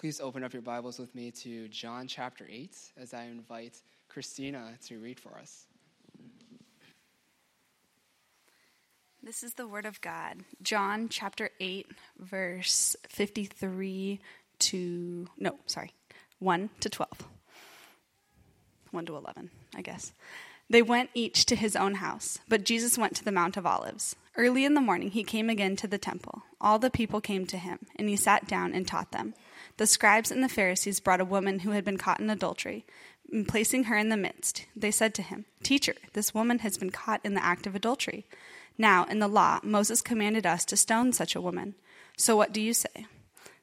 please open up your Bibles with me to John chapter 8 as I invite Christina to read for us. This is the Word of God. John chapter 8, verse 53 to, no, sorry, 1 to 12. 1 to 11, I guess. They went each to his own house, but Jesus went to the Mount of Olives. Early in the morning, he came again to the temple. All the people came to him, and he sat down and taught them. The scribes and the Pharisees brought a woman who had been caught in adultery. And placing her in the midst, they said to him, Teacher, this woman has been caught in the act of adultery. Now, in the law, Moses commanded us to stone such a woman. So what do you say?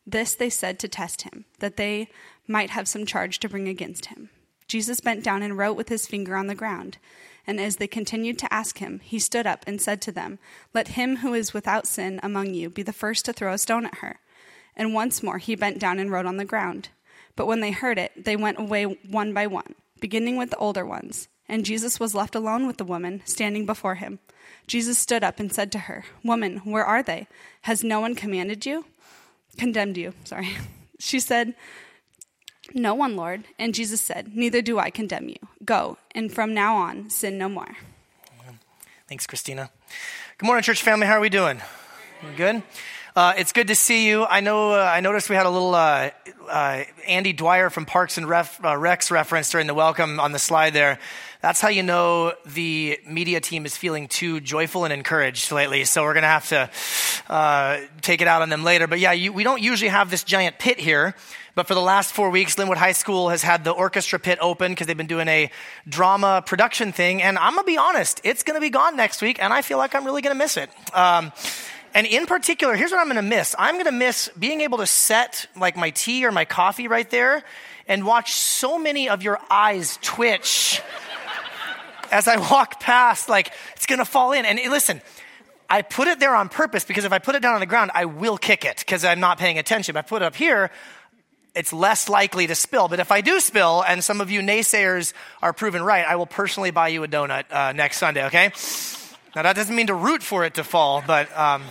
This they said to test him, that they might have some charge to bring against him. Jesus bent down and wrote with his finger on the ground. And as they continued to ask him, he stood up and said to them, Let him who is without sin among you be the first to throw a stone at her. And once more he bent down and wrote on the ground. But when they heard it, they went away one by one, beginning with the older ones. And Jesus was left alone with the woman standing before him. Jesus stood up and said to her, Woman, where are they? Has no one commanded you? Condemned you, sorry. She said, no one, Lord. And Jesus said, Neither do I condemn you. Go, and from now on, sin no more. Thanks, Christina. Good morning, church family. How are we doing? Good? Uh, it's good to see you. I know. Uh, I noticed we had a little uh, uh Andy Dwyer from Parks and Ref, uh, Recs reference during the welcome on the slide there. That's how you know the media team is feeling too joyful and encouraged lately. So we're going to have to uh, take it out on them later. But yeah, you, we don't usually have this giant pit here. But for the last four weeks, Lynnwood High School has had the orchestra pit open because they've been doing a drama production thing. And I'm to be honest, it's going to be gone next week, and I feel like I'm really going to miss it. Um, and in particular, here's what I'm going to miss. I'm going to miss being able to set like my tea or my coffee right there and watch so many of your eyes twitch as I walk past, like it's going to fall in. And listen, I put it there on purpose because if I put it down on the ground, I will kick it because I'm not paying attention. If I put it up here, it's less likely to spill. But if I do spill, and some of you naysayers are proven right, I will personally buy you a donut uh, next Sunday, okay? Now, that doesn't mean to root for it to fall, but. Um,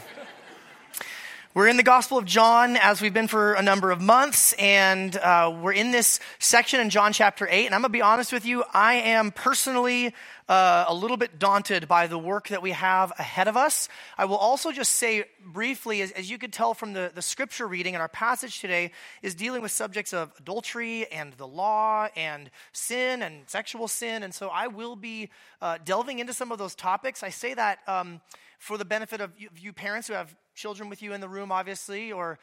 we're in the Gospel of John as we've been for a number of months, and uh, we're in this section in John chapter 8. And I'm going to be honest with you, I am personally uh, a little bit daunted by the work that we have ahead of us. I will also just say briefly, as, as you could tell from the, the scripture reading and our passage today, is dealing with subjects of adultery and the law and sin and sexual sin. And so I will be uh, delving into some of those topics. I say that um, for the benefit of you, of you parents who have children with you in the room, obviously, or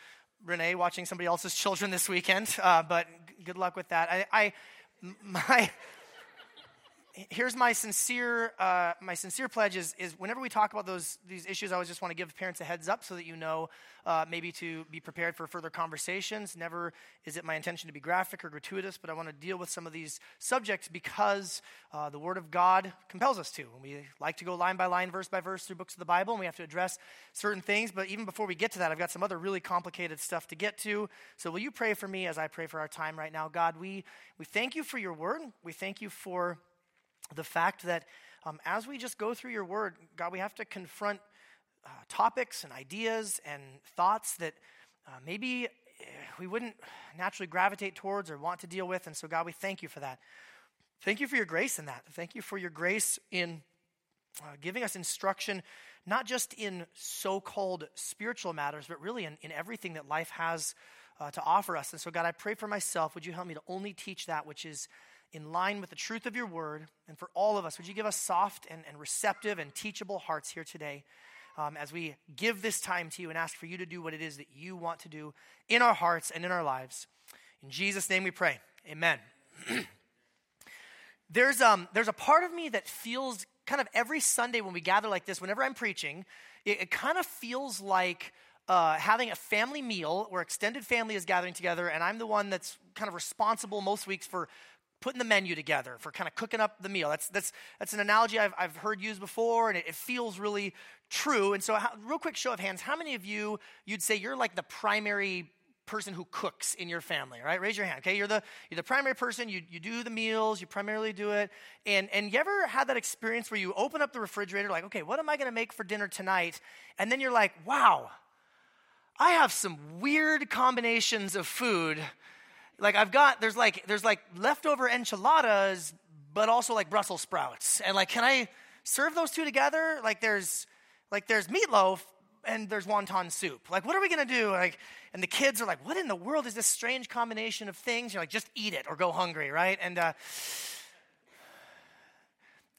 Renee watching somebody else's children this weekend. Uh, but good luck with that. I, I my here's my sincere uh, my sincere pledge is, is whenever we talk about those these issues i always just want to give parents a heads up so that you know uh, maybe to be prepared for further conversations. Never is it my intention to be graphic or gratuitous but i want to deal with some of these subjects because uh, the word of god compels us to. We like to go line by line verse by verse through books of the bible and we have to address certain things but even before we get to that i've got some other really complicated stuff to get to. So will you pray for me as i pray for our time right now? God we we thank you for your word. We thank you for the fact that um, as we just go through your word, God, we have to confront uh, topics and ideas and thoughts that uh, maybe eh, we wouldn't naturally gravitate towards or want to deal with. And so, God, we thank you for that. Thank you for your grace in that. Thank you for your grace in uh, giving us instruction, not just in so called spiritual matters, but really in, in everything that life has uh, to offer us. And so, God, I pray for myself. Would you help me to only teach that which is in line with the truth of your word. And for all of us, would you give us soft and, and receptive and teachable hearts here today um, as we give this time to you and ask for you to do what it is that you want to do in our hearts and in our lives. In Jesus' name we pray. Amen. there's, um, there's a part of me that feels kind of every Sunday when we gather like this, whenever I'm preaching, it, it kind of feels like uh, having a family meal where extended family is gathering together, and I'm the one that's kind of responsible most weeks for putting the menu together, for kind of cooking up the meal. That's, that's, that's an analogy I've, I've heard used before, and it, it feels really true. And so, how, real quick show of hands how many of you you'd say you're like the primary person who cooks in your family, right? Raise your hand, okay? You're the, you're the primary person, you, you do the meals, you primarily do it. And, and you ever had that experience where you open up the refrigerator, like, okay, what am I gonna make for dinner tonight? And then you're like, wow, I have some weird combinations of food. Like I've got there's like there's like leftover enchiladas, but also like Brussels sprouts. And like, can I serve those two together? Like there's like there's meatloaf and there's wonton soup. Like, what are we gonna do? Like, and the kids are like, what in the world is this strange combination of things? You're like, just eat it or go hungry, right? And uh,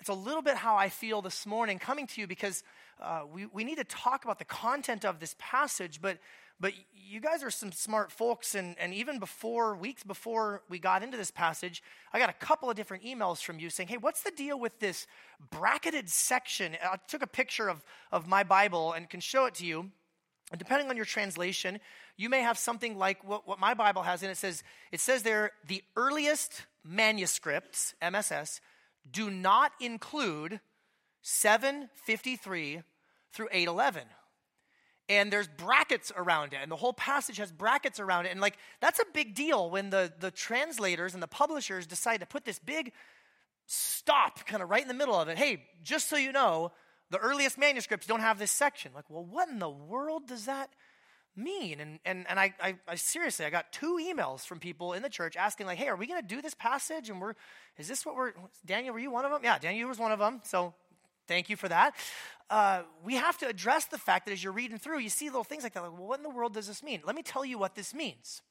it's a little bit how I feel this morning coming to you because uh, we, we need to talk about the content of this passage, but, but you guys are some smart folks, and, and even before, weeks before we got into this passage, I got a couple of different emails from you saying, hey, what's the deal with this bracketed section? I took a picture of, of my Bible and can show it to you. And depending on your translation, you may have something like what, what my Bible has, and it says, it says there, the earliest manuscripts, MSS, do not include 753 through 811 and there's brackets around it and the whole passage has brackets around it and like that's a big deal when the the translators and the publishers decide to put this big stop kind of right in the middle of it. Hey just so you know the earliest manuscripts don't have this section. Like well what in the world does that mean? And and, and I, I, I seriously i got two emails from people in the church asking like hey are we going to do this passage? And we're is this what we're daniel were you one of them yeah daniel was one of them so Thank you for that. Uh, we have to address the fact that as you're reading through, you see little things like that. Like, well, what in the world does this mean? Let me tell you what this means.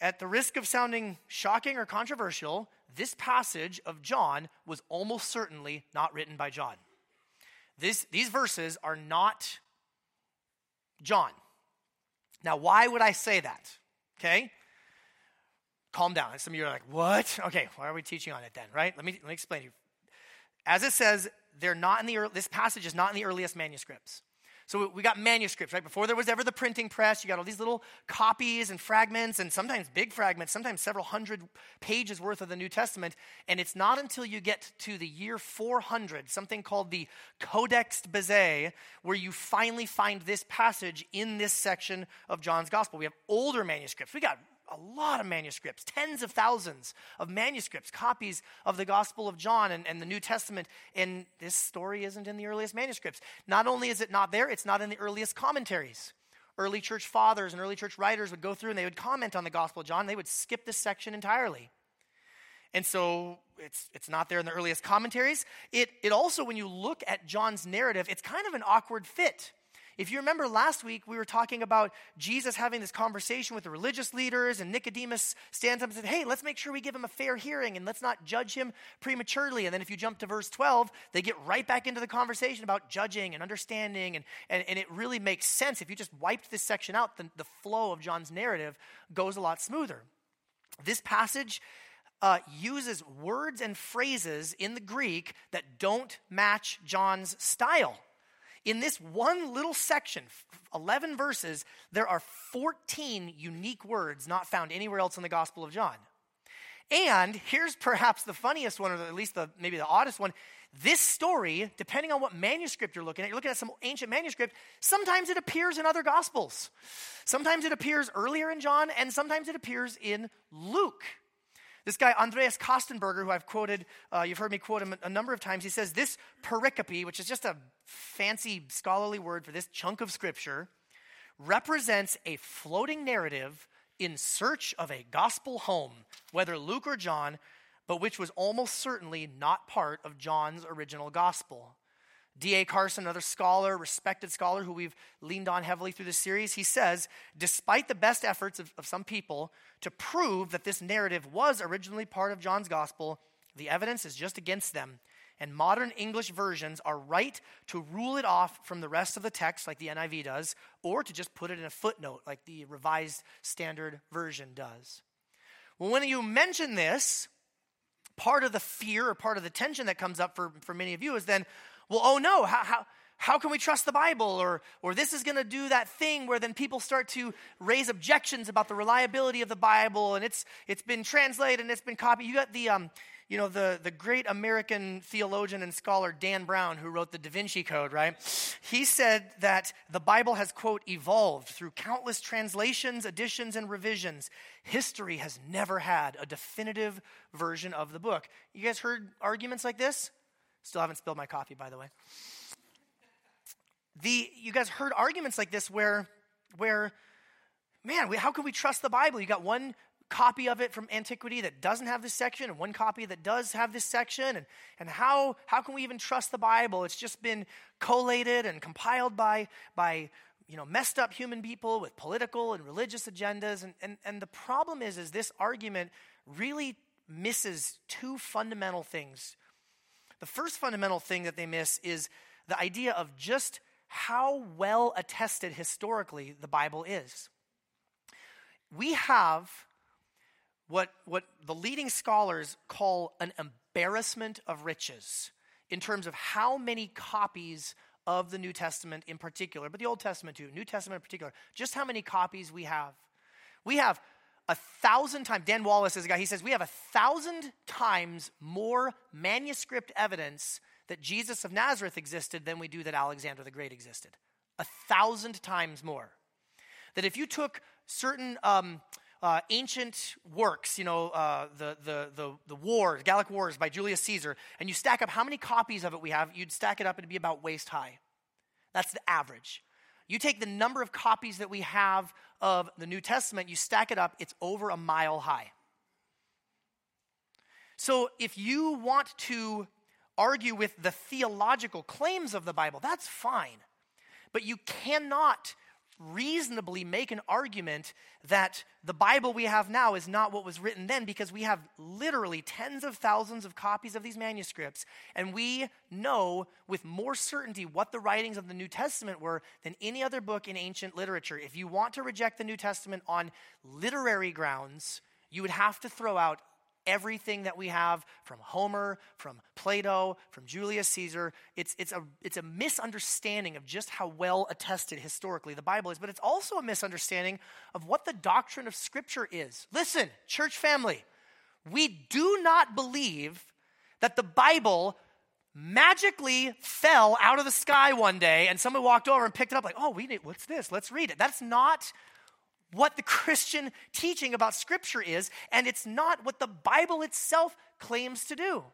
At the risk of sounding shocking or controversial, this passage of John was almost certainly not written by John. This, these verses are not John. Now, why would I say that? Okay? Calm down. Some of you are like, what? Okay, why are we teaching on it then, right? Let me, let me explain to you as it says, they're not in the this passage is not in the earliest manuscripts. So we got manuscripts, right? Before there was ever the printing press, you got all these little copies and fragments, and sometimes big fragments, sometimes several hundred pages worth of the New Testament. And it's not until you get to the year 400, something called the Codex Bezae, where you finally find this passage in this section of John's Gospel. We have older manuscripts. We got a lot of manuscripts, tens of thousands of manuscripts, copies of the Gospel of John and, and, the New Testament. And this story isn't in the earliest manuscripts. Not only is it not there, it's not in the earliest commentaries. Early church fathers and early church writers would go through and they would comment on the Gospel of John. They would skip this section entirely. And so it's, it's not there in the earliest commentaries. It, it also, when you look at John's narrative, it's kind of an awkward fit if you remember last week, we were talking about Jesus having this conversation with the religious leaders, and Nicodemus stands up and says, Hey, let's make sure we give him a fair hearing and let's not judge him prematurely. And then if you jump to verse 12, they get right back into the conversation about judging and understanding. And, and, and it really makes sense. If you just wiped this section out, then the flow of John's narrative goes a lot smoother. This passage uh, uses words and phrases in the Greek that don't match John's style in this one little section, 11 verses, there are 14 unique words not found anywhere else in the Gospel of John. And here's perhaps the funniest one, or at least the, maybe the oddest one. This story, depending on what manuscript you're looking at, you're looking at some ancient manuscript, sometimes it appears in other Gospels. Sometimes it appears earlier in John, and sometimes it appears in Luke. This guy, Andreas Kostenberger, who I've quoted, uh, you've heard me quote him a number of times, he says this pericope, which is just a fancy scholarly word for this chunk of scripture, represents a floating narrative in search of a gospel home, whether Luke or John, but which was almost certainly not part of John's original gospel. D.A. Carson, another scholar, respected scholar who we've leaned on heavily through this series, he says, despite the best efforts of, of some people to prove that this narrative was originally part of John's gospel, the evidence is just against them. And modern English versions are right to rule it off from the rest of the text, like the NIV does, or to just put it in a footnote, like the Revised Standard Version does. Well, when you mention this, part of the fear or part of the tension that comes up for, for many of you is then, well, oh no, how, how, how can we trust the Bible? Or, or this is going to do that thing where then people start to raise objections about the reliability of the Bible and it's, it's been translated and it's been copied. You got the, um, you know, the, the great American theologian and scholar Dan Brown, who wrote the Da Vinci Code, right? He said that the Bible has, quote, evolved through countless translations, additions, and revisions. History has never had a definitive version of the book. You guys heard arguments like this? Still haven't spilled my coffee, by the way. The, you guys heard arguments like this where where, man, we, how can we trust the Bible? You got one copy of it from antiquity that doesn't have this section and one copy that does have this section and, and how, how can we even trust the bible it's just been collated and compiled by, by you know, messed up human people with political and religious agendas and, and, and the problem is is this argument really misses two fundamental things the first fundamental thing that they miss is the idea of just how well attested historically the bible is we have what, what the leading scholars call an embarrassment of riches in terms of how many copies of the New Testament in particular, but the Old Testament too, New Testament in particular, just how many copies we have. We have a thousand times, Dan Wallace is a guy, he says, we have a thousand times more manuscript evidence that Jesus of Nazareth existed than we do that Alexander the Great existed. A thousand times more. That if you took certain um, uh, ancient works, you know, uh, the, the, the, the wars, Gallic Wars by Julius Caesar, and you stack up how many copies of it we have, you'd stack it up and it'd be about waist high. That's the average. You take the number of copies that we have of the New Testament, you stack it up, it's over a mile high. So if you want to argue with the theological claims of the Bible, that's fine. But you cannot reasonably make an argument that the Bible we have now is not what was written then because we have literally tens of thousands of copies of these manuscripts, and we know with more certainty what the writings of the New Testament were than any other book in ancient literature. If you want to reject the New Testament on literary grounds, you would have to throw out everything that we have from Homer, from Plato, from Julius Caesar. It's, it's, a, it's a misunderstanding of just how well attested historically the Bible is, but it's also a misunderstanding of what the doctrine of Scripture is. Listen, church family, we do not believe that the Bible magically fell out of the sky one day and someone walked over and picked it up like, oh, we need, what's this? Let's read it. That's not what the Christian teaching about Scripture is, and it's not what the Bible itself claims to do.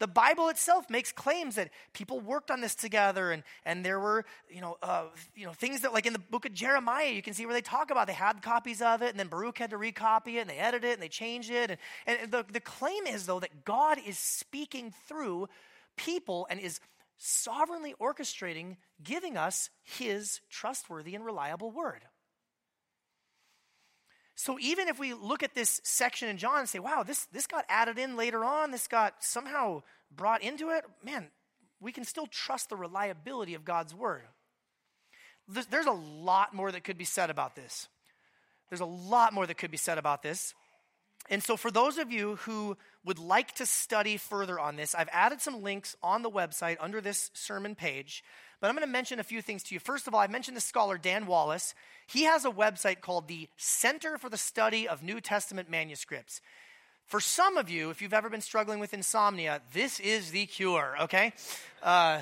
The Bible itself makes claims that people worked on this together, and, and there were you know, uh, you know things that, like in the book of Jeremiah, you can see where they talk about they had copies of it, and then Baruch had to recopy it, and they edited it, and they changed it. And, and the, the claim is, though, that God is speaking through people and is sovereignly orchestrating, giving us his trustworthy and reliable word. So even if we look at this section in John and say, wow, this, this got added in later on, this got somehow brought into it, man, we can still trust the reliability of God's word. There's a lot more that could be said about this. There's a lot more that could be said about this. And so, for those of you who would like to study further on this, I've added some links on the website under this sermon page. But I'm going to mention a few things to you. First of all, I mentioned the scholar Dan Wallace. He has a website called the Center for the Study of New Testament Manuscripts. For some of you, if you've ever been struggling with insomnia, this is the cure, okay? Uh,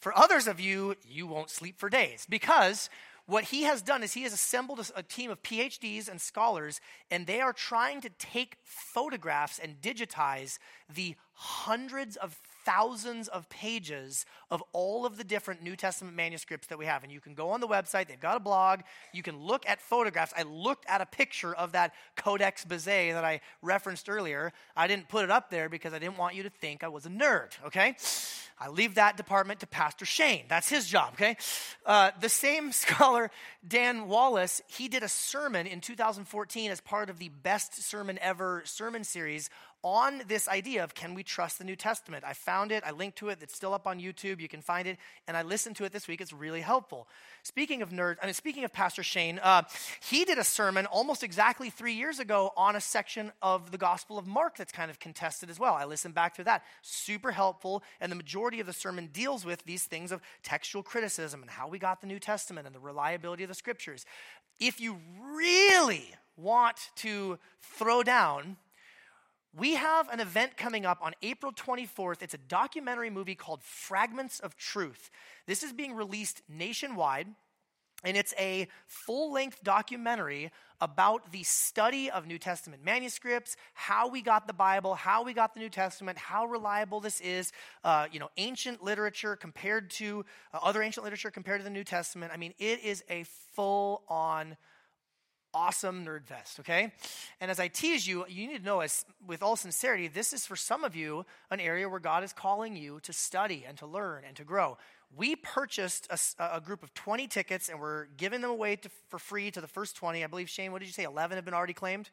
for others of you, you won't sleep for days because what he has done is he has assembled a, a, team of PhDs and scholars, and they are trying to take photographs and digitize the hundreds of thousands of pages of all of the different New Testament manuscripts that we have. And you can go on the website, they've got a blog, you can look at photographs. I looked at a picture of that Codex Bezae that I referenced earlier. I didn't put it up there because I didn't want you to think I was a nerd, okay? I leave that department to Pastor Shane. That's his job, okay? Uh, the same scholar, Dan Wallace, he did a sermon in 2014 as part of the Best Sermon Ever sermon series on this idea of can we trust the New Testament. I found it, I linked to it, it's still up on YouTube, you can find it, and I listened to it this week. It's really helpful. Speaking of nerds, I mean, speaking of Pastor Shane, uh, he did a sermon almost exactly three years ago on a section of the Gospel of Mark that's kind of contested as well. I listened back to that. Super helpful, and the majority of the sermon deals with these things of textual criticism and how we got the New Testament and the reliability of the scriptures. If you really want to throw down we have an event coming up on April 24th. It's a documentary movie called Fragments of Truth. This is being released nationwide. And it's a full length documentary about the study of New Testament manuscripts, how we got the Bible, how we got the New Testament, how reliable this is, uh, you know, ancient literature compared to uh, other ancient literature compared to the New Testament. I mean, it is a full on awesome nerd fest, okay? And as I tease you, you need to know, as, with all sincerity, this is for some of you an area where God is calling you to study and to learn and to grow we purchased a, a, group of 20 tickets and we're giving them away to, for free to the first 20. I believe, Shane, what did you say? 11 have been already claimed?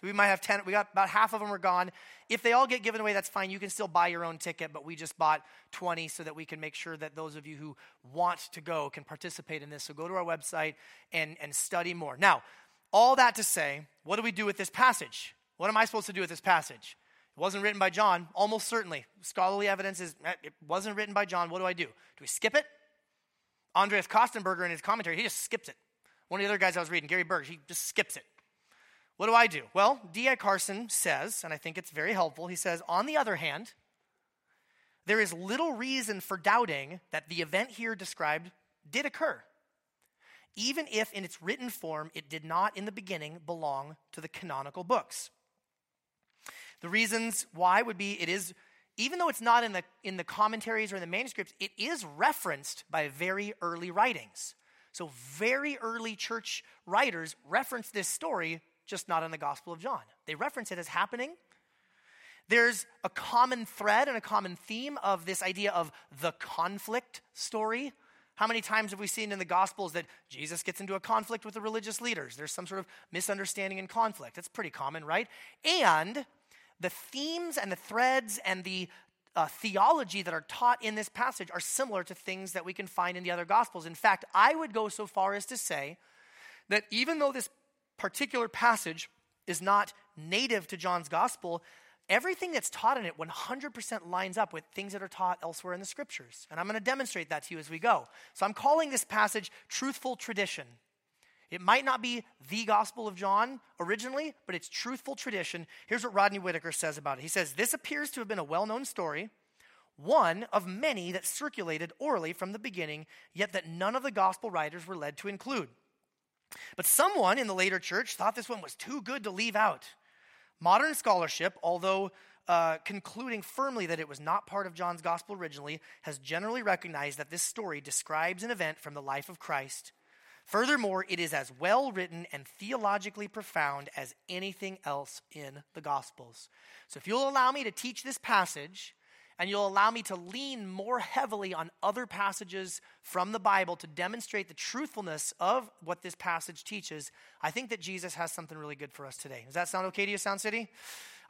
So we might have 10. We got about half of them are gone. If they all get given away, that's fine. You can still buy your own ticket, but we just bought 20 so that we can make sure that those of you who want to go can participate in this. So go to our website and, and study more. Now, all that to say, what do we do with this passage? What am I supposed to do with this passage? It wasn't written by John, almost certainly. Scholarly evidence is eh, it wasn't written by John. What do I do? Do we skip it? Andreas Kostenberger in his commentary, he just skips it. One of the other guys I was reading, Gary Burge, he just skips it. What do I do? Well, D.A. Carson says, and I think it's very helpful, he says, on the other hand, there is little reason for doubting that the event here described did occur, even if in its written form it did not in the beginning belong to the canonical books. The reasons why would be it is, even though it's not in the, in the commentaries or in the manuscripts, it is referenced by very early writings. So, very early church writers reference this story, just not in the Gospel of John. They reference it as happening. There's a common thread and a common theme of this idea of the conflict story. How many times have we seen in the Gospels that Jesus gets into a conflict with the religious leaders? There's some sort of misunderstanding and conflict. That's pretty common, right? And the themes and the threads and the uh, theology that are taught in this passage are similar to things that we can find in the other gospels. In fact, I would go so far as to say that even though this particular passage is not native to John's gospel, everything that's taught in it 100% lines up with things that are taught elsewhere in the scriptures. And I'm going to demonstrate that to you as we go. So I'm calling this passage truthful tradition. It might not be the Gospel of John originally, but it's truthful tradition. Here's what Rodney Whitacre says about it. He says, This appears to have been a well known story, one of many that circulated orally from the beginning, yet that none of the Gospel writers were led to include. But someone in the later church thought this one was too good to leave out. Modern scholarship, although uh, concluding firmly that it was not part of John's gospel originally, has generally recognized that this story describes an event from the life of Christ Furthermore, it is as well written and theologically profound as anything else in the Gospels. So, if you'll allow me to teach this passage, and you'll allow me to lean more heavily on other passages from the Bible to demonstrate the truthfulness of what this passage teaches, I think that Jesus has something really good for us today. Does that sound okay to you, Sound City?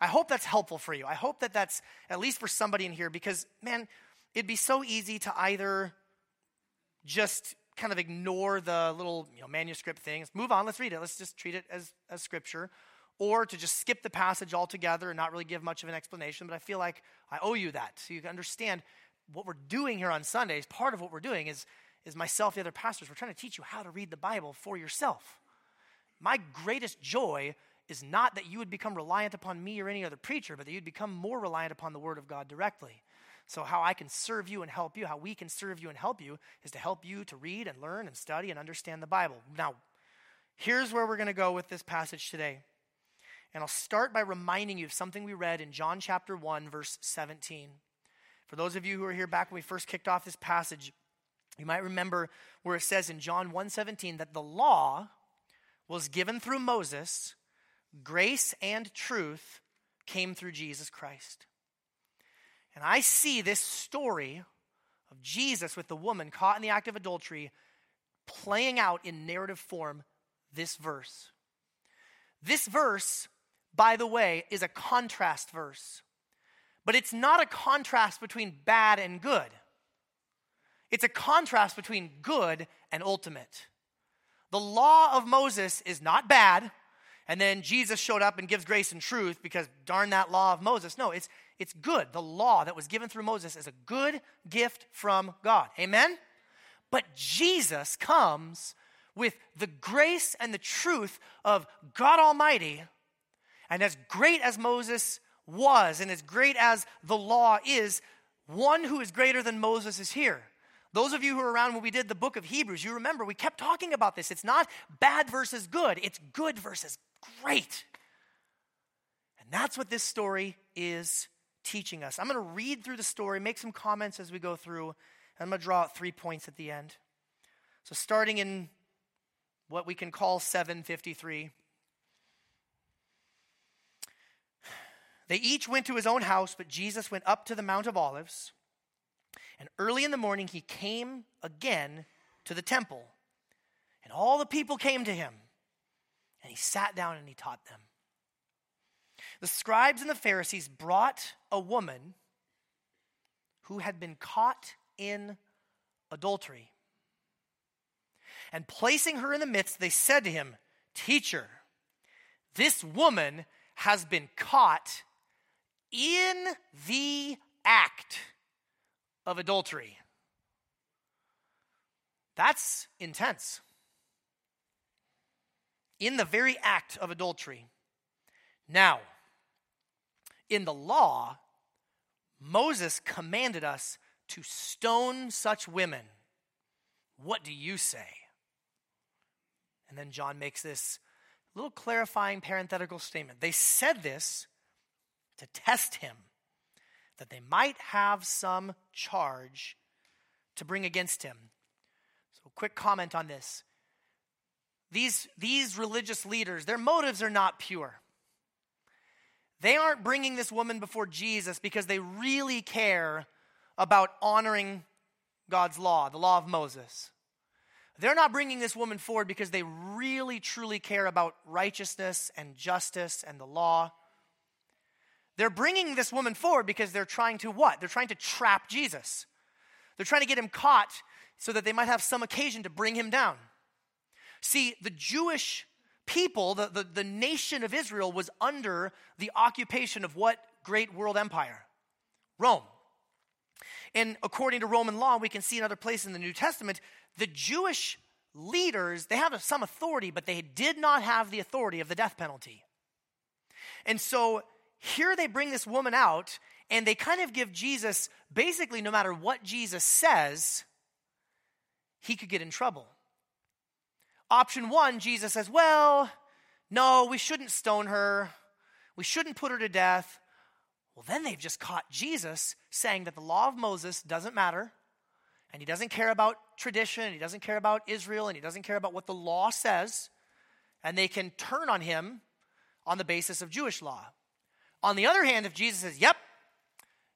I hope that's helpful for you. I hope that that's at least for somebody in here because, man, it'd be so easy to either just kind of ignore the little you know, manuscript things. Move on, let's read it. Let's just treat it as, as scripture. Or to just skip the passage altogether and not really give much of an explanation. But I feel like I owe you that. So you can understand what we're doing here on Sundays. Part of what we're doing is, is myself, the other pastors, we're trying to teach you how to read the Bible for yourself. My greatest joy is not that you would become reliant upon me or any other preacher, but that you'd become more reliant upon the Word of God directly. So, how I can serve you and help you, how we can serve you and help you, is to help you to read and learn and study and understand the Bible. Now, here's where we're going to go with this passage today. And I'll start by reminding you of something we read in John chapter 1, verse 17. For those of you who are here back when we first kicked off this passage, you might remember where it says in John 1:17 that the law was given through Moses, grace and truth came through Jesus Christ. And I see this story of Jesus with the woman caught in the act of adultery playing out in narrative form this verse. This verse, by the way, is a contrast verse. But it's not a contrast between bad and good. It's a contrast between good and ultimate. The law of Moses is not bad, and then Jesus showed up and gives grace and truth because darn that law of Moses. No, it's, it's good. The law that was given through Moses is a good gift from God. Amen? But Jesus comes with the grace and the truth of God Almighty. And as great as Moses was, and as great as the law is, one who is greater than Moses is here. Those of you who are around when we did the book of Hebrews, you remember we kept talking about this. It's not bad versus good, it's good versus great. And that's what this story is teaching us. I'm going to read through the story, make some comments as we go through, and I'm going to draw out three points at the end. So, starting in what we can call 753. They each went to his own house, but Jesus went up to the Mount of Olives. And early in the morning, he came again to the temple. And all the people came to him. And he sat down and he taught them. The scribes and the Pharisees brought a woman who had been caught in adultery. And placing her in the midst, they said to him, Teacher, this woman has been caught in the act of adultery. That's intense. In the very act of adultery. Now, in the law, Moses commanded us to stone such women. What do you say? And then John makes this little clarifying parenthetical statement. They said this to test him, that they might have some charge to bring against him. So, quick comment on this. These, these religious leaders, their motives are not pure. They aren't bringing this woman before Jesus because they really care about honoring God's law, the law of Moses. They're not bringing this woman forward because they really, truly care about righteousness and justice and the law. They're bringing this woman forward because they're trying to what? They're trying to trap Jesus. They're trying to get him caught so that they might have some occasion to bring him down. See, the Jewish people, the, the, the nation of Israel, was under the occupation of what great world empire? Rome. And according to Roman law, we can see in other places in the New Testament, the Jewish leaders, they have some authority, but they did not have the authority of the death penalty. And so here they bring this woman out and they kind of give Jesus basically no matter what Jesus says, he could get in trouble. Option one, Jesus says, Well, no, we shouldn't stone her. We shouldn't put her to death. Well, then they've just caught Jesus saying that the law of Moses doesn't matter, and he doesn't care about tradition, he doesn't care about Israel, and he doesn't care about what the law says, and they can turn on him on the basis of Jewish law. On the other hand, if Jesus says, yep,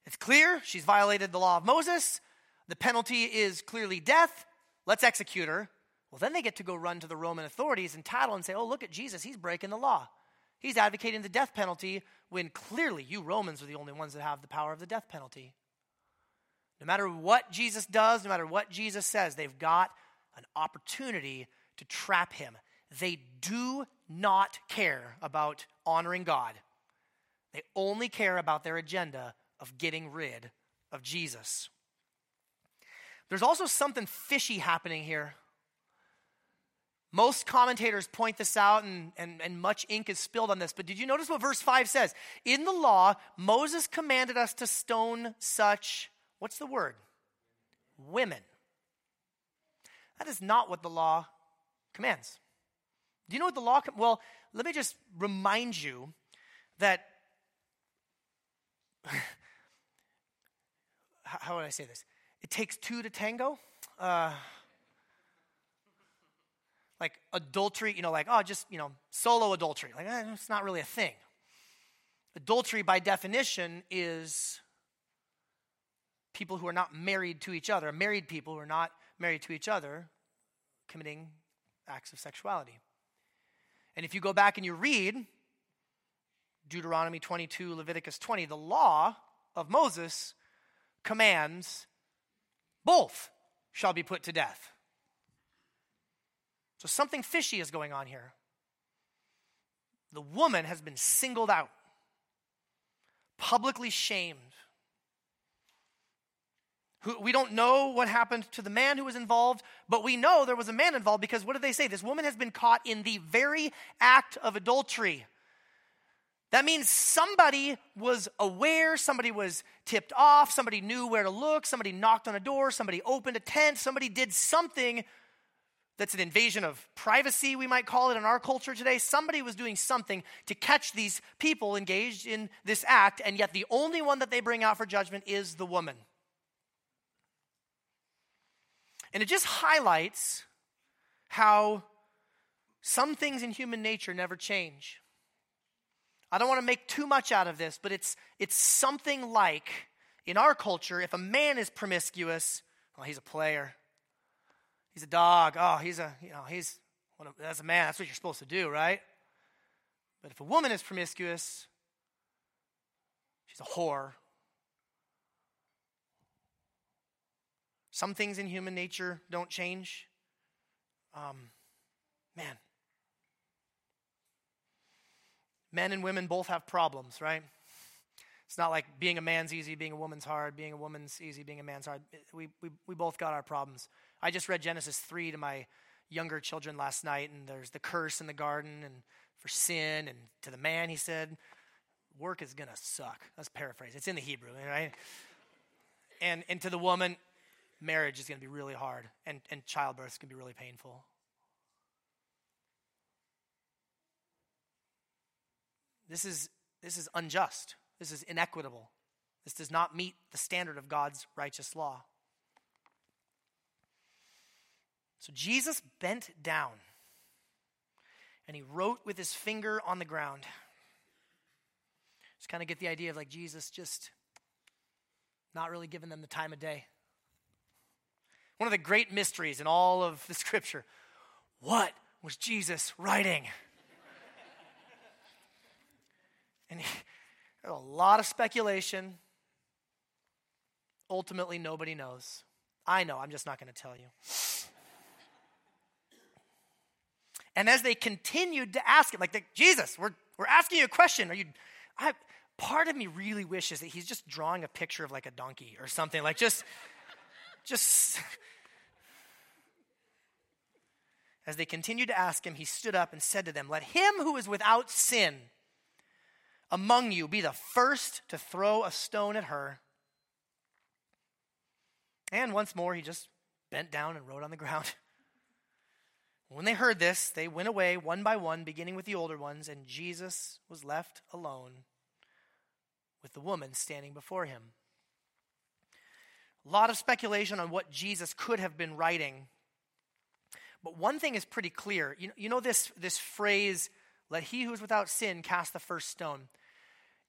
it's clear she's violated the law of Moses, the penalty is clearly death, let's execute her. Well, then they get to go run to the Roman authorities and tattle and say, oh, look at Jesus, he's breaking the law. He's advocating the death penalty when clearly you Romans are the only ones that have the power of the death penalty. No matter what Jesus does, no matter what Jesus says, they've got an opportunity to trap him. They do not care about honoring God. They only care about their agenda of getting rid of Jesus. There's also something fishy happening here. Most commentators point this out, and, and, and much ink is spilled on this. But did you notice what verse 5 says? In the law, Moses commanded us to stone such, what's the word? Women. That is not what the law commands. Do you know what the law? Com- well, let me just remind you that how would I say this? It takes two to tango. Uh, like adultery, you know, like, oh, just, you know, solo adultery. Like, eh, it's not really a thing. Adultery, by definition, is people who are not married to each other, married people who are not married to each other, committing acts of sexuality. And if you go back and you read Deuteronomy 22, Leviticus 20, the law of Moses commands both shall be put to death. So something fishy is going on here. The woman has been singled out, publicly shamed. We don't know what happened to the man who was involved, but we know there was a man involved because what did they say? This woman has been caught in the very act of adultery. That means somebody was aware, somebody was tipped off, somebody knew where to look, somebody knocked on a door, somebody opened a tent, somebody did something that's an invasion of privacy, we might call it in our culture today. Somebody was doing something to catch these people engaged in this act, and yet the only one that they bring out for judgment is the woman. And it just highlights how some things in human nature never change. I don't want to make too much out of this, but it's, it's something like in our culture, if a man is promiscuous, well, he's a player. He's a dog. Oh, he's a, you know, he's, well, as a man, that's what you're supposed to do, right? But if a woman is promiscuous, she's a whore. Some things in human nature don't change. Um, man. Men and women both have problems, right? It's not like being a man's easy, being a woman's hard, being a woman's easy, being a man's hard. We, we, we both got our problems. I just read Genesis 3 to my younger children last night, and there's the curse in the garden and for sin. And to the man, he said, Work is going to suck. That's paraphrase. It's in the Hebrew, right? And, and to the woman, marriage is going to be really hard, and, and childbirth is going to be really painful. This is, this is unjust. This is inequitable. This does not meet the standard of God's righteous law. So Jesus bent down and he wrote with his finger on the ground. Just kind of get the idea of like Jesus just not really giving them the time of day. One of the great mysteries in all of the scripture what was Jesus writing? And a lot of speculation. Ultimately, nobody knows. I know, I'm just not going to tell you. And as they continued to ask him, like, Jesus, we're, we're asking you a question. Are you, I, part of me really wishes that he's just drawing a picture of like a donkey or something. Like, just, just. As they continued to ask him, he stood up and said to them, Let him who is without sin among you be the first to throw a stone at her. And once more, he just bent down and wrote on the ground. When they heard this, they went away one by one, beginning with the older ones, and Jesus was left alone with the woman standing before him. A lot of speculation on what Jesus could have been writing. But one thing is pretty clear. You, you know this, this phrase, let he who is without sin cast the first stone.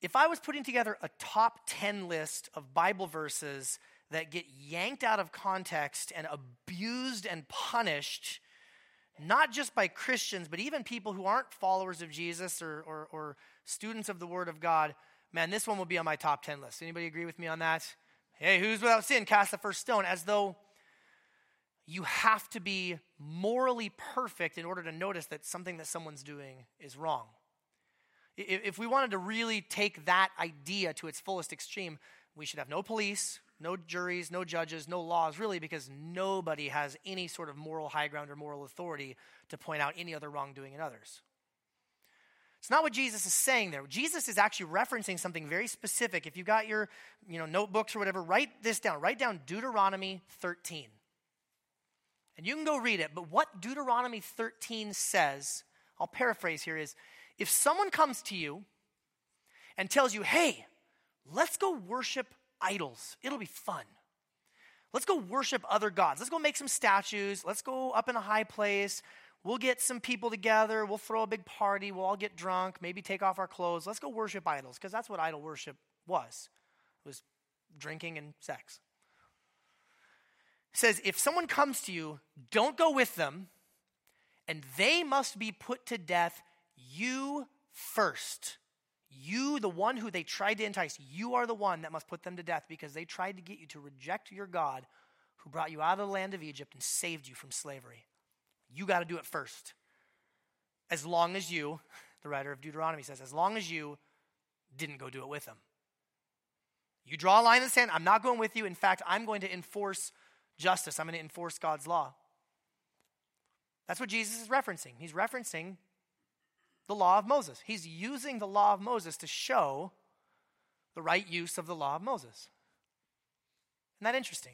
If I was putting together a top 10 list of Bible verses that get yanked out of context and abused and punished, not just by Christians, but even people who aren't followers of Jesus or, or, or, students of the Word of God, man, this one will be on my top 10 list. Anybody agree with me on that? Hey, who's without sin? Cast the first stone. As though you have to be morally perfect in order to notice that something that someone's doing is wrong. If we wanted to really take that idea to its fullest extreme, we should have no police, no juries, no judges, no laws, really, because nobody has any sort of moral high ground or moral authority to point out any other wrongdoing in others. It's not what Jesus is saying there. Jesus is actually referencing something very specific. If you've got your, you know, notebooks or whatever, write this down. Write down Deuteronomy 13. And you can go read it, but what Deuteronomy 13 says, I'll paraphrase here is if someone comes to you and tells you, "Hey, let's go worship idols. It'll be fun. Let's go worship other gods. Let's go make some statues. Let's go up in a high place. We'll get some people together. We'll throw a big party. We'll all get drunk, maybe take off our clothes. Let's go worship idols because that's what idol worship was. It was drinking and sex. It says if someone comes to you, don't go with them, and they must be put to death you first. You, the one who they tried to entice, you are the one that must put them to death because they tried to get you to reject your God who brought you out of the land of Egypt and saved you from slavery. You got to do it first. As long as you, the writer of Deuteronomy says, as long as you didn't go do it with them. You draw a line in the sand. I'm not going with you. In fact, I'm going to enforce justice. I'm going to enforce God's law. That's what Jesus is referencing. He's referencing the law of Moses. He's using the law of Moses to show the right use of the law of Moses. Isn't that interesting?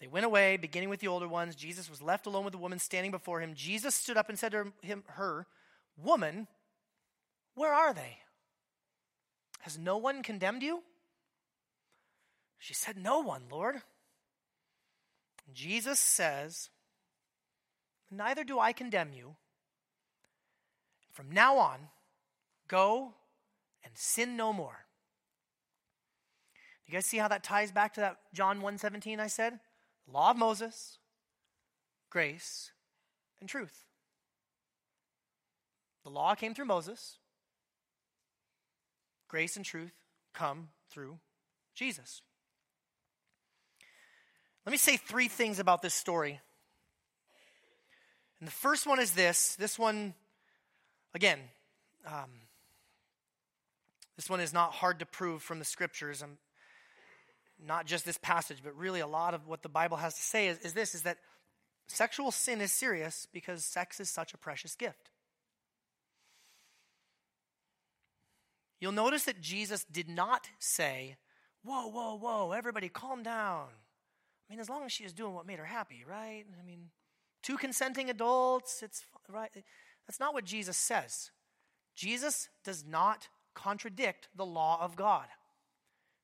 They went away, beginning with the older ones. Jesus was left alone with the woman standing before him. Jesus stood up and said to him, her, Woman, where are they? Has no one condemned you? She said, No one, Lord. Jesus says, Neither do I condemn you. From now on, go and sin no more. You guys see how that ties back to that John 1:17 I said? Law of Moses, grace, and truth. The law came through Moses. Grace and truth come through Jesus. Let me say three things about this story. And the first one is this this one, again, um, this one is not hard to prove from the scriptures. I'm, not just this passage, but really a lot of what the Bible has to say is, is this is that sexual sin is serious because sex is such a precious gift. You'll notice that Jesus did not say, Whoa, whoa, whoa, everybody calm down. I mean, as long as she is doing what made her happy, right? I mean, two consenting adults, it's right. That's not what Jesus says. Jesus does not contradict the law of God.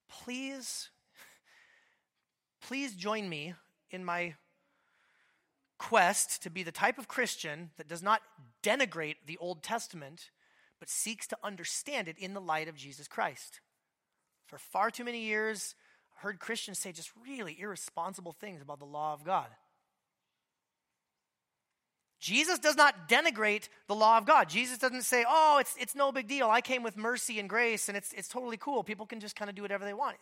Please please join me in my quest to be the type of Christian that does not denigrate the Old Testament, but seeks to understand it in the light of Jesus Christ. For far too many years, heard Christians say just really irresponsible things about the law of God. Jesus does not denigrate the law of God. Jesus doesn't say, oh, it's, it's no big deal. I came with mercy and grace and it's, it's totally cool. People can just kind of do whatever they want.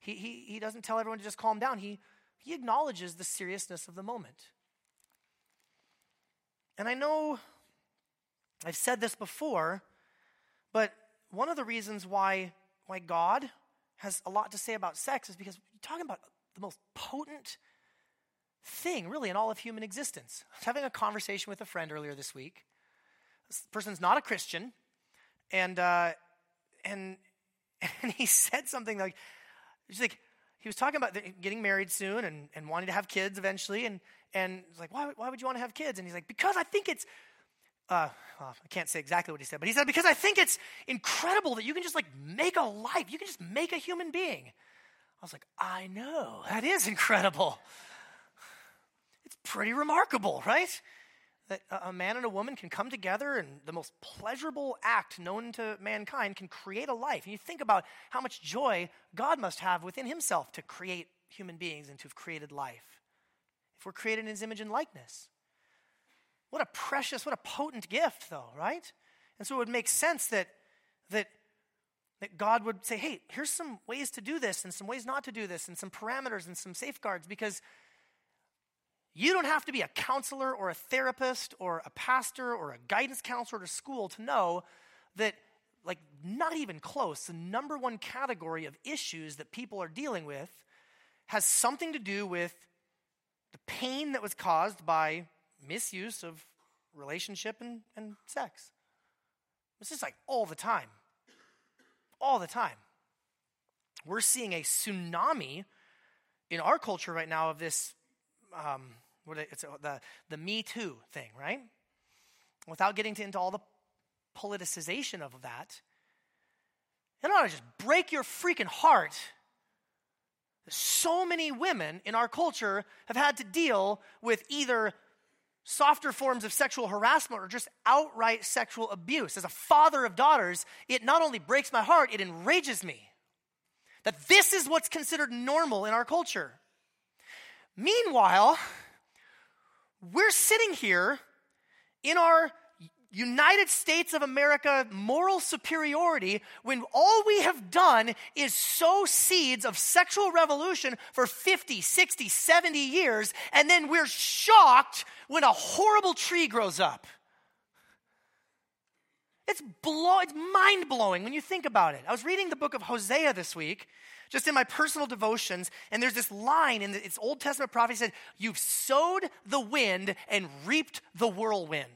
He, he, he doesn't tell everyone to just calm down, he, he acknowledges the seriousness of the moment. And I know I've said this before, but one of the reasons why, why God has a lot to say about sex is because you're talking about the most potent thing, really, in all of human existence. I was having a conversation with a friend earlier this week. This person's not a Christian, and uh, and and he said something like, He's like, he was talking about getting married soon and, and wanting to have kids eventually. And, and like, why, why would you want to have kids? And he's like, because I think it's, uh, well, I can't say exactly what he said, but he said, because I think it's incredible that you can just like make a life. You can just make a human being. I was like, I know. That is incredible. It's pretty remarkable, right? that a man and a woman can come together and the most pleasurable act known to mankind can create a life. And you think about how much joy God must have within himself to create human beings and to have created life. If we're created in his image and likeness. What a precious, what a potent gift, though, right? And so it would make sense that, that, that God would say, hey, here's some ways to do this and some ways not to do this and some parameters and some safeguards because you don't have to be a counselor or a therapist or a pastor or a guidance counselor at a school to know that, like, not even close, the number one category of issues that people are dealing with has something to do with the pain that was caused by misuse of relationship and, and sex. It's just like all the time. All the time. We're seeing a tsunami in our culture right now of this um, what it's the, the Me Too thing, right? Without getting into all the politicization of that, it ought to just break your freaking heart. So many women in our culture have had to deal with either softer forms of sexual harassment or just outright sexual abuse. As a father of daughters, it not only breaks my heart, it enrages me that this is what's considered normal in our culture. Meanwhile, we're sitting here in our United States of America moral superiority when all we have done is sow seeds of sexual revolution for 50, 60, 70 years, and then we're shocked when a horrible tree grows up. It's, blow, it's mind blowing when you think about it. I was reading the book of Hosea this week, just in my personal devotions, and there's this line in the, it's Old Testament prophecy said, You've sowed the wind and reaped the whirlwind.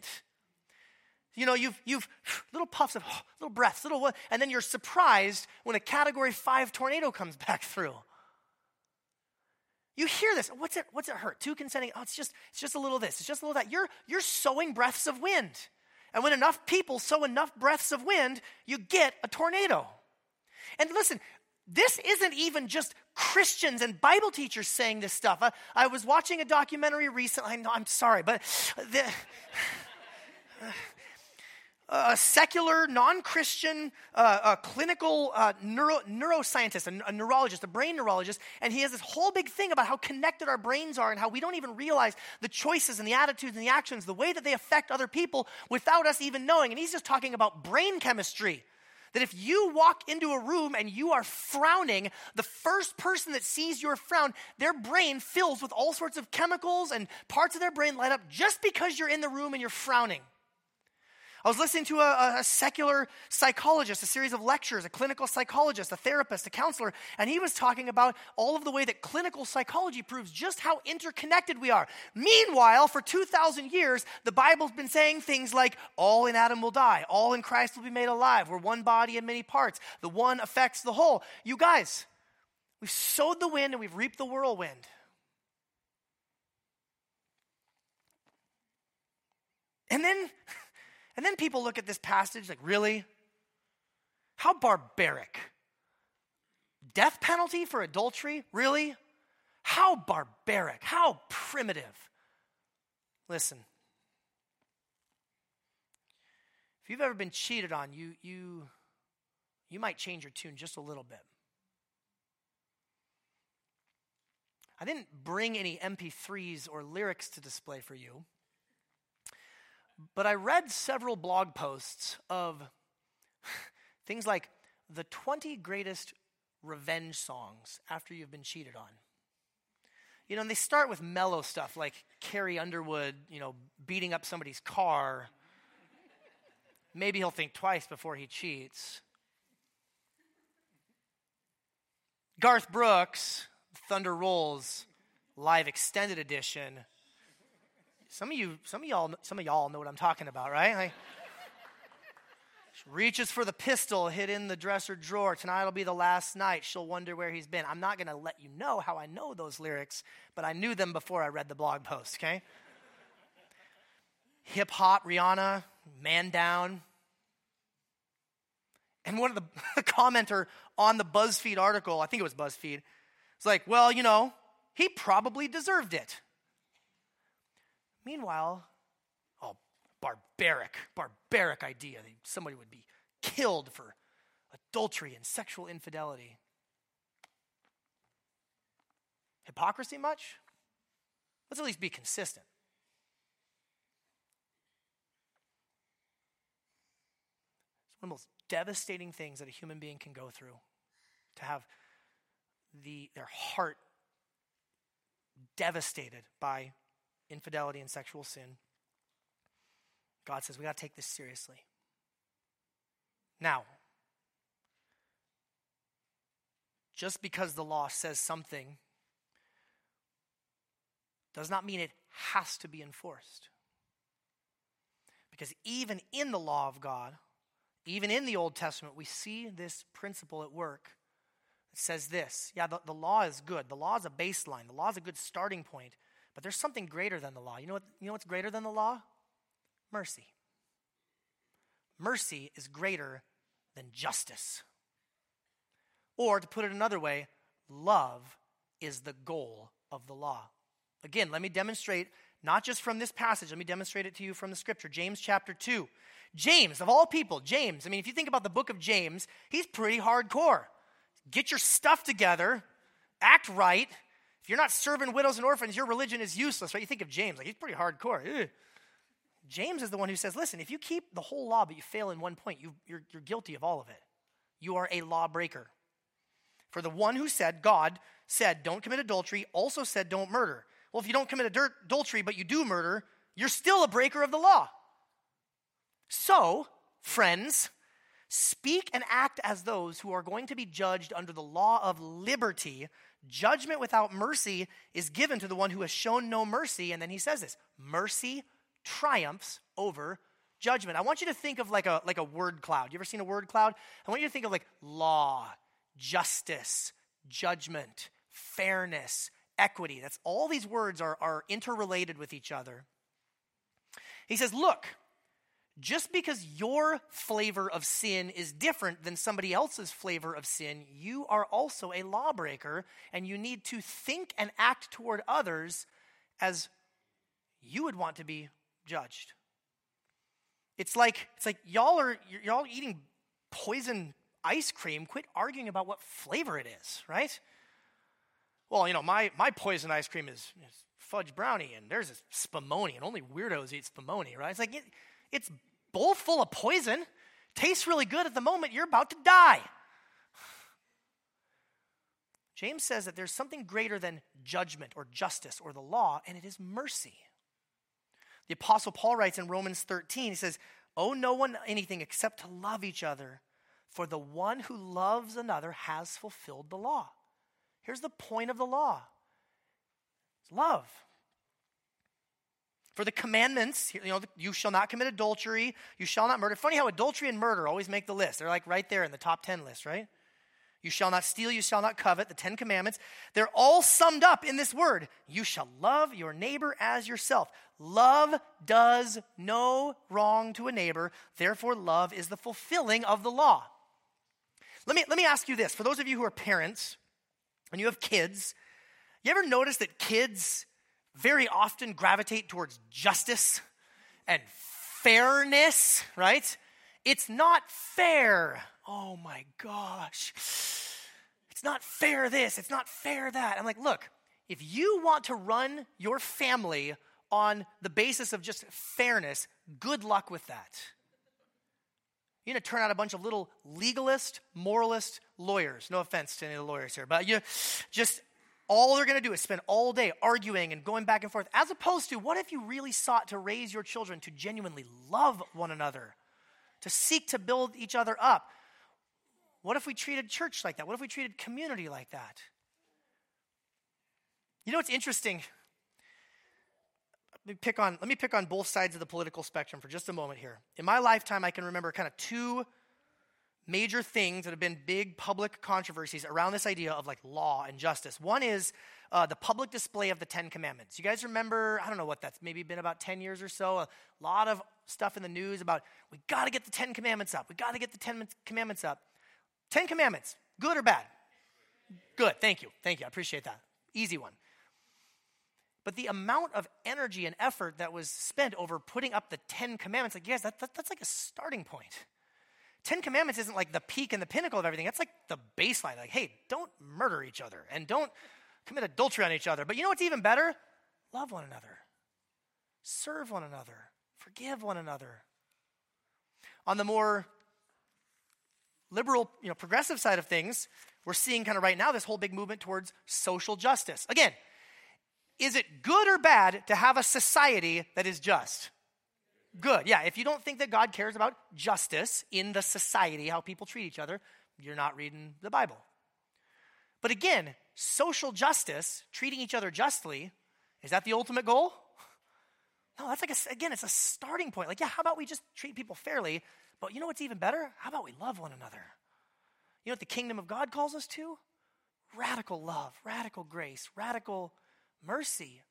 You know, you've, you've little puffs of little breaths, little, and then you're surprised when a category five tornado comes back through. You hear this. What's it, what's it hurt? Two consenting. Oh, it's just, it's just a little this. It's just a little that. You're, you're sowing breaths of wind. And when enough people sow enough breaths of wind, you get a tornado. And listen, this isn't even just Christians and Bible teachers saying this stuff. I, I was watching a documentary recently. I know, I'm sorry, but the, a secular, non Christian, uh, clinical uh, neuro, neuroscientist, a, a, neurologist, a brain neurologist, and he has this whole big thing about how connected our brains are and how we don't even realize the choices and the attitudes and the actions, the way that they affect other people without us even knowing. And he's just talking about brain chemistry. That if you walk into a room and you are frowning, the first person that sees your frown, their brain fills with all sorts of chemicals and parts of their brain light up just because you're in the room and you're frowning. I was listening to a, a, secular psychologist, a series of lectures, a clinical psychologist, a therapist, a counselor, and he was talking about all of the way that clinical psychology proves just how interconnected we are. Meanwhile, for 2,000 years, the Bible's been saying things like, all in Adam will die, all in Christ will be made alive, we're one body in many parts, the one affects the whole. You guys, we've sowed the wind and we've reaped the whirlwind. And then and then people look at this passage like, really? How barbaric. Death penalty for adultery? Really? How barbaric. How primitive. Listen. If you've ever been cheated on, you, you, you might change your tune just a little bit. I didn't bring any MP3s or lyrics to display for you. But I read several blog posts of things like the 20 greatest revenge songs after you've been cheated on. You know, and they start with mellow stuff like Carrie Underwood, you know, beating up somebody's car. Maybe he'll think twice before he cheats. Garth Brooks, Thunder Rolls, live extended edition some of you, some of y'all, some of y'all know what I'm talking about, right? Like, reaches for the pistol hid in the dresser drawer. Tonight'll be the last night. She'll wonder where he's been. I'm not going to let you know how I know those lyrics, but I knew them before I read the blog post, okay? Hip hop, Rihanna, Man Down. And one of the, the commenter on the BuzzFeed article, I think it was BuzzFeed, was like, well, you know, he probably deserved it. Meanwhile, oh, barbaric, barbaric idea that somebody would be killed for adultery and sexual infidelity. Hypocrisy much? Let's at least be consistent. It's one of the most devastating things that a human being can go through to have the, their heart devastated by infidelity and sexual sin. God says we got to take this seriously. Now, just because the law says something does not mean it has to be enforced. Because even in the law of God, even in the Old Testament, we see this principle at work. It says this yeah, the, the law is good. The law is a baseline, the law is a good starting point. But there's something greater than the law. You know, what, you know what's greater than the law? Mercy. Mercy is greater than justice. Or to put it another way, love is the goal of the law. Again, let me demonstrate, not just from this passage, let me demonstrate it to you from the scripture. James chapter 2. James, of all people, James, I mean, if you think about the book of James, he's pretty hardcore. Get your stuff together, act right, if you're not serving widows and orphans, your religion is useless, right? You think of James, like he's pretty hardcore. James is the one who says, listen, if you keep the whole law but you fail in one point, you, you're, you're guilty of all of it. You are a lawbreaker. For the one who said, God said, don't commit adultery, also said, don't murder. Well, if you don't commit adultery but you do murder, you're still a breaker of the law. So, friends, Speak and act as those who are going to be judged under the law of liberty. Judgment without mercy is given to the one who has shown no mercy. And then he says this mercy triumphs over judgment. I want you to think of like a, like a word cloud. You ever seen a word cloud? I want you to think of like law, justice, judgment, fairness, equity. That's all these words are, are interrelated with each other. He says, Look, just because your flavor of sin is different than somebody else's flavor of sin, you are also a lawbreaker, and you need to think and act toward others as you would want to be judged. It's like it's like y'all are y'all eating poison ice cream. Quit arguing about what flavor it is, right? Well, you know, my, my poison ice cream is, is fudge brownie, and there's a spumoni, and only weirdos eat spumoni, right? It's like it, it's bowl full of poison. Tastes really good at the moment, you're about to die. James says that there's something greater than judgment or justice or the law, and it is mercy. The Apostle Paul writes in Romans 13, he says, Owe no one anything except to love each other, for the one who loves another has fulfilled the law. Here's the point of the law it's love. For the commandments, you know, you shall not commit adultery, you shall not murder. Funny how adultery and murder always make the list. They're like right there in the top 10 list, right? You shall not steal, you shall not covet, the Ten Commandments. They're all summed up in this word you shall love your neighbor as yourself. Love does no wrong to a neighbor, therefore, love is the fulfilling of the law. Let me, let me ask you this for those of you who are parents and you have kids, you ever notice that kids very often gravitate towards justice and fairness, right? It's not fair. Oh my gosh. It's not fair this, it's not fair that. I'm like, look, if you want to run your family on the basis of just fairness, good luck with that. You're going to turn out a bunch of little legalist, moralist lawyers. No offense to any of the lawyers here, but you just all they're going to do is spend all day arguing and going back and forth, as opposed to what if you really sought to raise your children to genuinely love one another, to seek to build each other up? What if we treated church like that? What if we treated community like that? You know what's interesting? Let me pick on, let me pick on both sides of the political spectrum for just a moment here. In my lifetime, I can remember kind of two major things that have been big public controversies around this idea of like law and justice. One is uh, the public display of the Ten Commandments. You guys remember, I don't know what that's maybe been about 10 years or so, a lot of stuff in the news about we got to get the Ten Commandments up. We got to get the Ten Commandments up. Ten Commandments, good or bad? Good, thank you. Thank you. I appreciate that. Easy one. But the amount of energy and effort that was spent over putting up the Ten Commandments, like, yes, that, that, that's like a starting point. Ten Commandments isn't like the peak and the pinnacle of everything. That's like the baseline. Like, hey, don't murder each other and don't commit adultery on each other. But you know what's even better? Love one another, serve one another, forgive one another. On the more liberal, you know, progressive side of things, we're seeing kind of right now this whole big movement towards social justice. Again, is it good or bad to have a society that is just? Good. Yeah, if you don't think that God cares about justice in the society, how people treat each other, you're not reading the Bible. But again, social justice, treating each other justly, is that the ultimate goal? No, that's like, a, again, it's a starting point. Like, yeah, how about we just treat people fairly? But you know what's even better? How about we love one another? You know what the kingdom of God calls us to? Radical love, radical grace, radical mercy.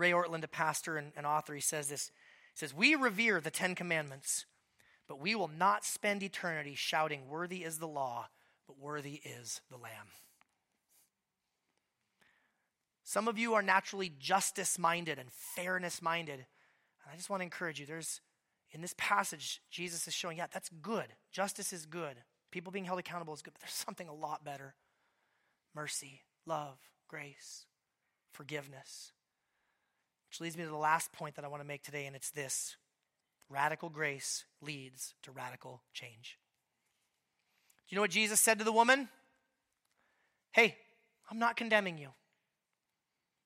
Ray Ortlund, a pastor and, and author, he says this. He says, We revere the Ten Commandments, but we will not spend eternity shouting, Worthy is the law, but worthy is the Lamb. Some of you are naturally justice minded and fairness minded. And I just want to encourage you there's, in this passage, Jesus is showing, yeah, that's good. Justice is good. People being held accountable is good, but there's something a lot better mercy, love, grace, forgiveness. Which leads me to the last point that I want to make today, and it's this radical grace leads to radical change. Do you know what Jesus said to the woman? Hey, I'm not condemning you.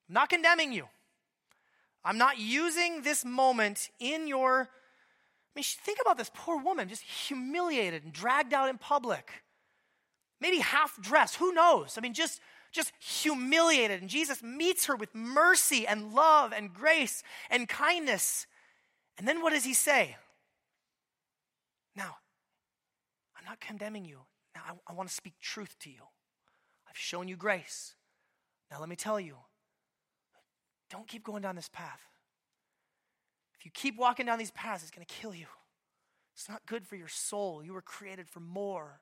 I'm not condemning you. I'm not using this moment in your I mean, think about this poor woman just humiliated and dragged out in public. Maybe half dressed, who knows? I mean, just, just humiliated. And Jesus meets her with mercy and love and grace and kindness. And then what does he say? Now, I'm not condemning you. Now, I, I want to speak truth to you. I've shown you grace. Now, let me tell you don't keep going down this path. If you keep walking down these paths, it's going to kill you. It's not good for your soul. You were created for more.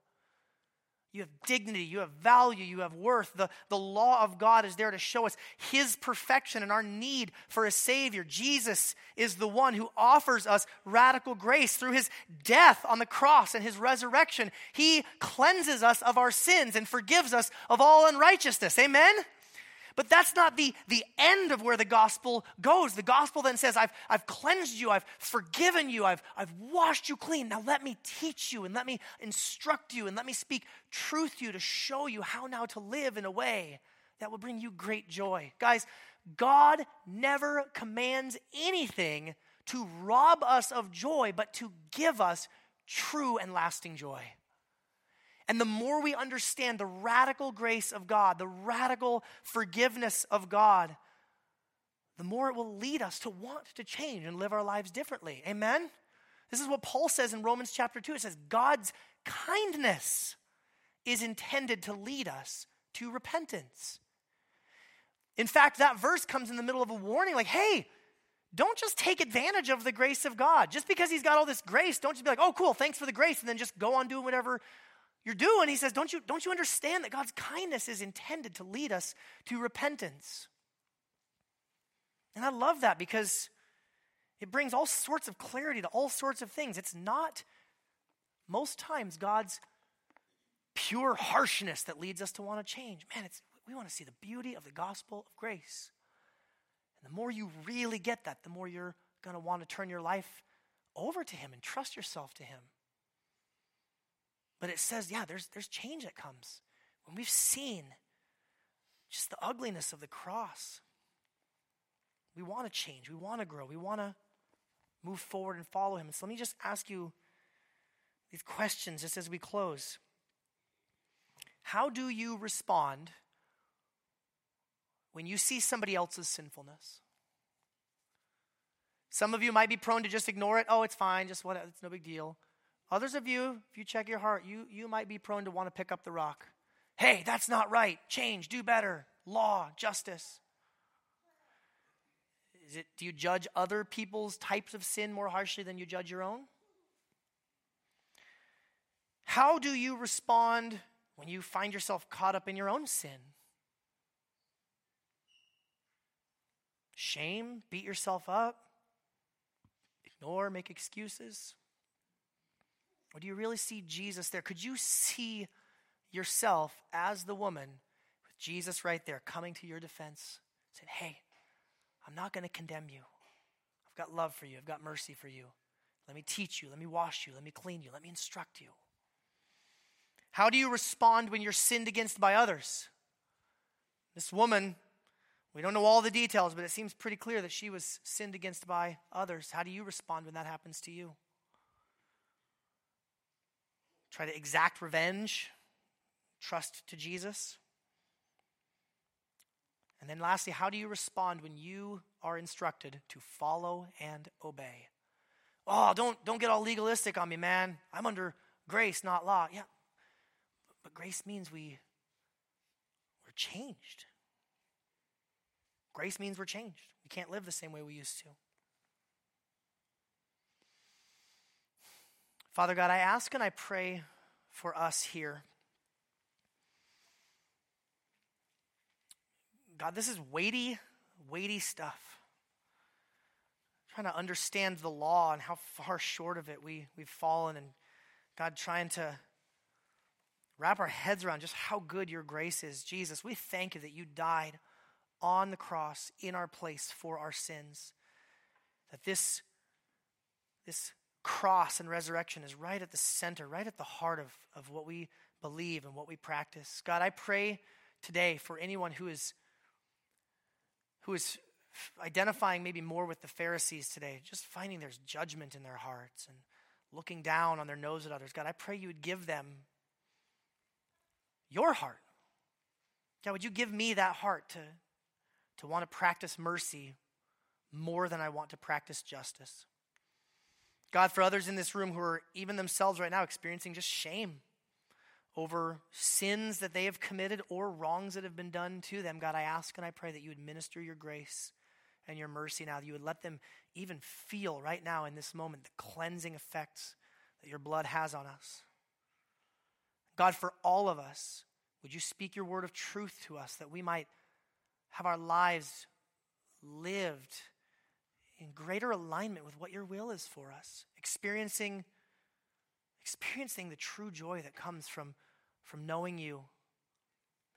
You have dignity, you have value, you have worth. The, the law of God is there to show us His perfection and our need for a Savior. Jesus is the one who offers us radical grace through His death on the cross and His resurrection. He cleanses us of our sins and forgives us of all unrighteousness. Amen? But that's not the, the end of where the gospel goes. The gospel then says, I've, I've cleansed you, I've forgiven you, I've, I've washed you clean. Now let me teach you and let me instruct you and let me speak truth to you to show you how now to live in a way that will bring you great joy. Guys, God never commands anything to rob us of joy, but to give us true and lasting joy. And the more we understand the radical grace of God, the radical forgiveness of God, the more it will lead us to want to change and live our lives differently. Amen? This is what Paul says in Romans chapter 2. It says, God's kindness is intended to lead us to repentance. In fact, that verse comes in the middle of a warning like, hey, don't just take advantage of the grace of God. Just because He's got all this grace, don't just be like, oh, cool, thanks for the grace, and then just go on doing whatever you're doing. He says, don't you, don't you understand that God's kindness is intended to lead us to repentance? And I love that because it brings all sorts of clarity to all sorts of things. It's not, most times, God's pure harshness that leads us to want to change. Man, it's, we want to see the beauty of the gospel of grace. And the more you really get that, the more you're going to want to turn your life over to Him and trust yourself to Him. But it says, yeah, there's, there's change that comes when we've seen just the ugliness of the cross. We want to change. We want to grow. We want to move forward and follow him. So let me just ask you these questions just as we close. How do you respond when you see somebody else's sinfulness? Some of you might be prone to just ignore it. Oh, it's fine, just what it's no big deal. Others of you, if you check your heart, you, you might be prone to want to pick up the rock. Hey, that's not right. Change, do better. Law, justice. Is it, do you judge other people's types of sin more harshly than you judge your own? How do you respond when you find yourself caught up in your own sin? Shame, beat yourself up, ignore, make excuses? Or do you really see Jesus there? Could you see yourself as the woman with Jesus right there coming to your defense, saying, Hey, I'm not going to condemn you. I've got love for you, I've got mercy for you. Let me teach you, let me wash you, let me clean you, let me instruct you. How do you respond when you're sinned against by others? This woman, we don't know all the details, but it seems pretty clear that she was sinned against by others. How do you respond when that happens to you? Try to exact revenge, trust to Jesus? And then lastly, how do you respond when you are instructed to follow and obey? Oh, don't, don't get all legalistic on me, man. I'm under grace, not law. Yeah. But grace means we, we're changed. Grace means we're changed. We can't live the same way we used to. Father God, I ask and I pray for us here. God, this is weighty, weighty stuff. trying to understand the law and how far short of it we, we've fallen, and God, trying to wrap our heads around just how good your grace is. Jesus, we thank you that you died on the cross in our place for our sins. That this, this cross and resurrection is right at the center, right at the heart of, of what we believe and what we practice. God, I pray today for anyone who is who is identifying maybe more with the Pharisees today, just finding there's judgment in their hearts and looking down on their nose at others. God, I pray you would give them your heart. God, would you give me that heart to, to want to practice mercy more than I want to practice justice? God, for others in this room who are even themselves right now experiencing just shame over sins that they have committed or wrongs that have been done to them, God, I ask and I pray that you would minister your grace and your mercy now, that you would let them even feel right now in this moment the cleansing effects that your blood has on us. God, for all of us, would you speak your word of truth to us that we might have our lives lived in greater alignment with what your will is for us, experiencing, experiencing the true joy that comes from, from knowing you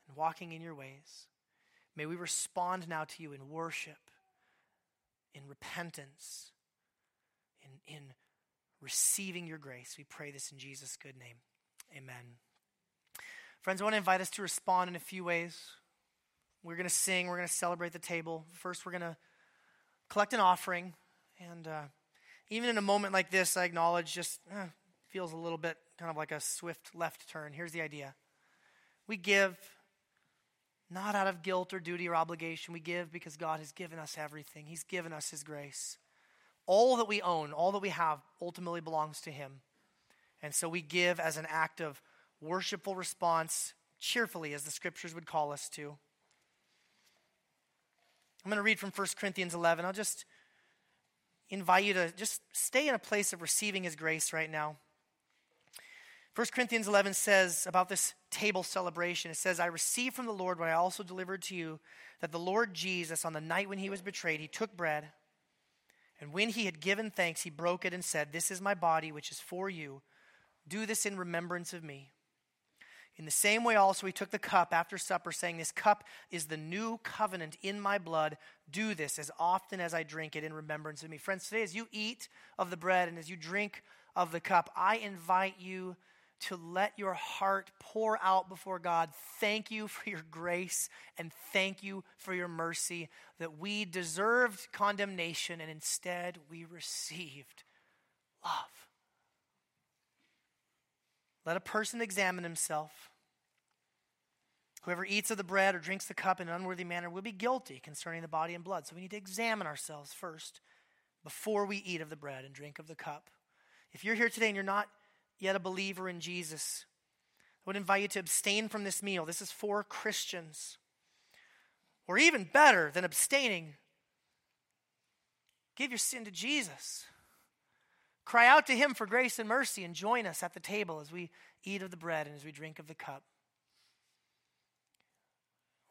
and walking in your ways. May we respond now to you in worship in repentance, in, in receiving your grace. We pray this in Jesus' good name. Amen. Friends, I want to invite us to respond in a few ways. We're going to sing, we're going to celebrate the table. First, we're going to collect an offering. And uh, even in a moment like this, I acknowledge just uh, feels a little bit kind of like a swift left turn. Here's the idea we give not out of guilt or duty or obligation. We give because God has given us everything, He's given us His grace. All that we own, all that we have, ultimately belongs to Him. And so we give as an act of worshipful response, cheerfully, as the scriptures would call us to. I'm going to read from 1 Corinthians 11. I'll just invite you to just stay in a place of receiving His grace right now. 1 Corinthians 11 says about this table celebration, it says, I received from the Lord what I also delivered to you, that the Lord Jesus, on the night when he was betrayed, he took bread, and when he had given thanks, he broke it and said, This is my body, which is for you. Do this in remembrance of me. In the same way, also, he took the cup after supper, saying, This cup is the new covenant in my blood. Do this as often as I drink it in remembrance of me. Friends, today, as you eat of the bread and as you drink of the cup, I invite you to let your heart pour out before God. Thank you for your grace and thank you for your mercy that we deserved condemnation and instead we received love. Let a person examine himself. Whoever eats of the bread or drinks the cup in an unworthy manner will be guilty concerning the body and blood. So we need to examine ourselves first before we eat of the bread and drink of the cup. If you're here today and you're not yet a believer in Jesus, I would invite you to abstain from this meal. This is for Christians. Or even better than abstaining, give your sin to Jesus. Cry out to Him for grace and mercy and join us at the table as we eat of the bread and as we drink of the cup.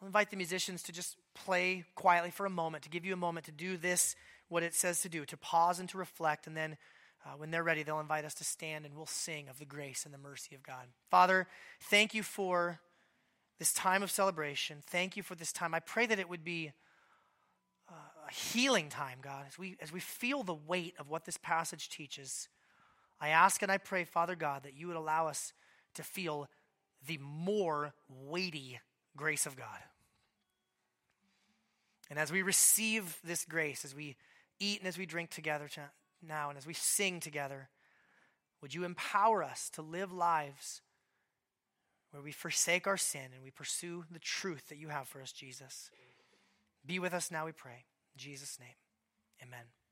I'll invite the musicians to just play quietly for a moment, to give you a moment to do this, what it says to do, to pause and to reflect, and then uh, when they're ready, they'll invite us to stand and we'll sing of the grace and the mercy of God. Father, thank you for this time of celebration. Thank you for this time. I pray that it would be healing time, God, as we, as we feel the weight of what this passage teaches. I ask and I pray, Father God, that you would allow us to feel the more weighty grace of God. And as we receive this grace, as we eat and as we drink together now and as we sing together, would you empower us to live lives where we forsake our sin and we pursue the truth that you have for us, Jesus? Be with us now, we pray. Jesus' name, amen.